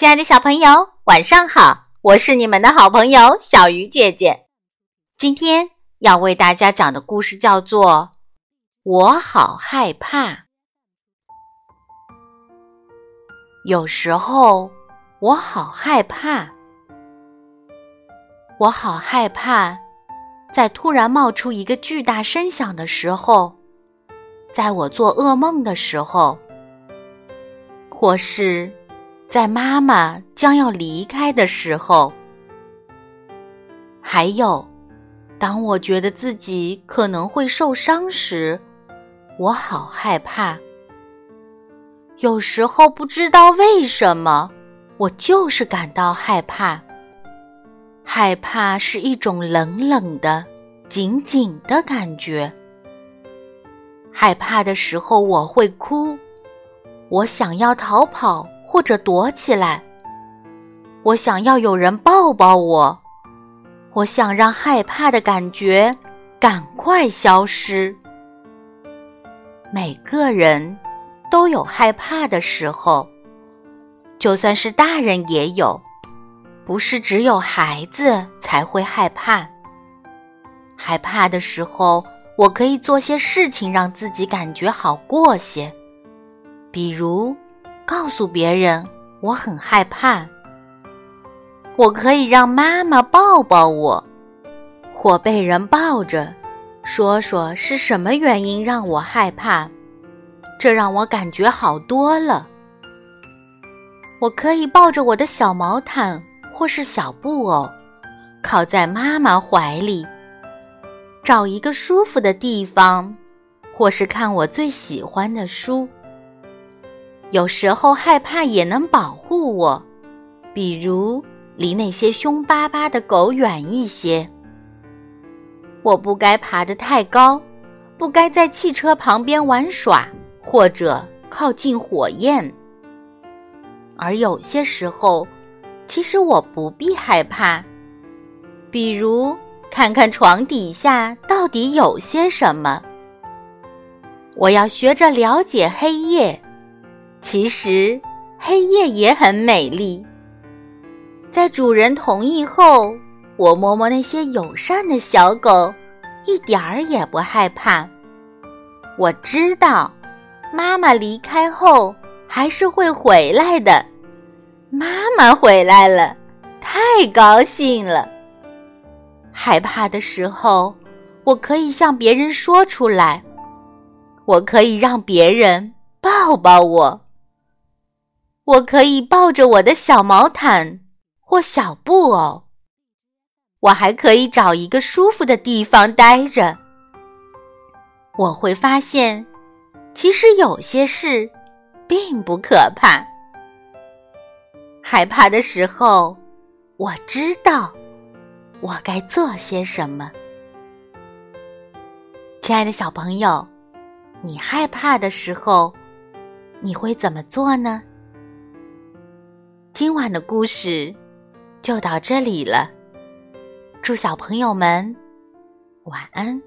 亲爱的小朋友，晚上好！我是你们的好朋友小鱼姐姐。今天要为大家讲的故事叫做《我好害怕》。有时候我好害怕，我好害怕，在突然冒出一个巨大声响的时候，在我做噩梦的时候，或是。在妈妈将要离开的时候，还有，当我觉得自己可能会受伤时，我好害怕。有时候不知道为什么，我就是感到害怕。害怕是一种冷冷的、紧紧的感觉。害怕的时候，我会哭，我想要逃跑。或者躲起来，我想要有人抱抱我，我想让害怕的感觉赶快消失。每个人都有害怕的时候，就算是大人也有，不是只有孩子才会害怕。害怕的时候，我可以做些事情让自己感觉好过些，比如。告诉别人我很害怕，我可以让妈妈抱抱我，或被人抱着，说说是什么原因让我害怕，这让我感觉好多了。我可以抱着我的小毛毯或是小布偶，靠在妈妈怀里，找一个舒服的地方，或是看我最喜欢的书。有时候害怕也能保护我，比如离那些凶巴巴的狗远一些。我不该爬得太高，不该在汽车旁边玩耍，或者靠近火焰。而有些时候，其实我不必害怕，比如看看床底下到底有些什么。我要学着了解黑夜。其实，黑夜也很美丽。在主人同意后，我摸摸那些友善的小狗，一点儿也不害怕。我知道，妈妈离开后还是会回来的。妈妈回来了，太高兴了。害怕的时候，我可以向别人说出来，我可以让别人抱抱我。我可以抱着我的小毛毯或小布偶，我还可以找一个舒服的地方待着。我会发现，其实有些事并不可怕。害怕的时候，我知道我该做些什么。亲爱的小朋友，你害怕的时候，你会怎么做呢？今晚的故事就到这里了，祝小朋友们晚安。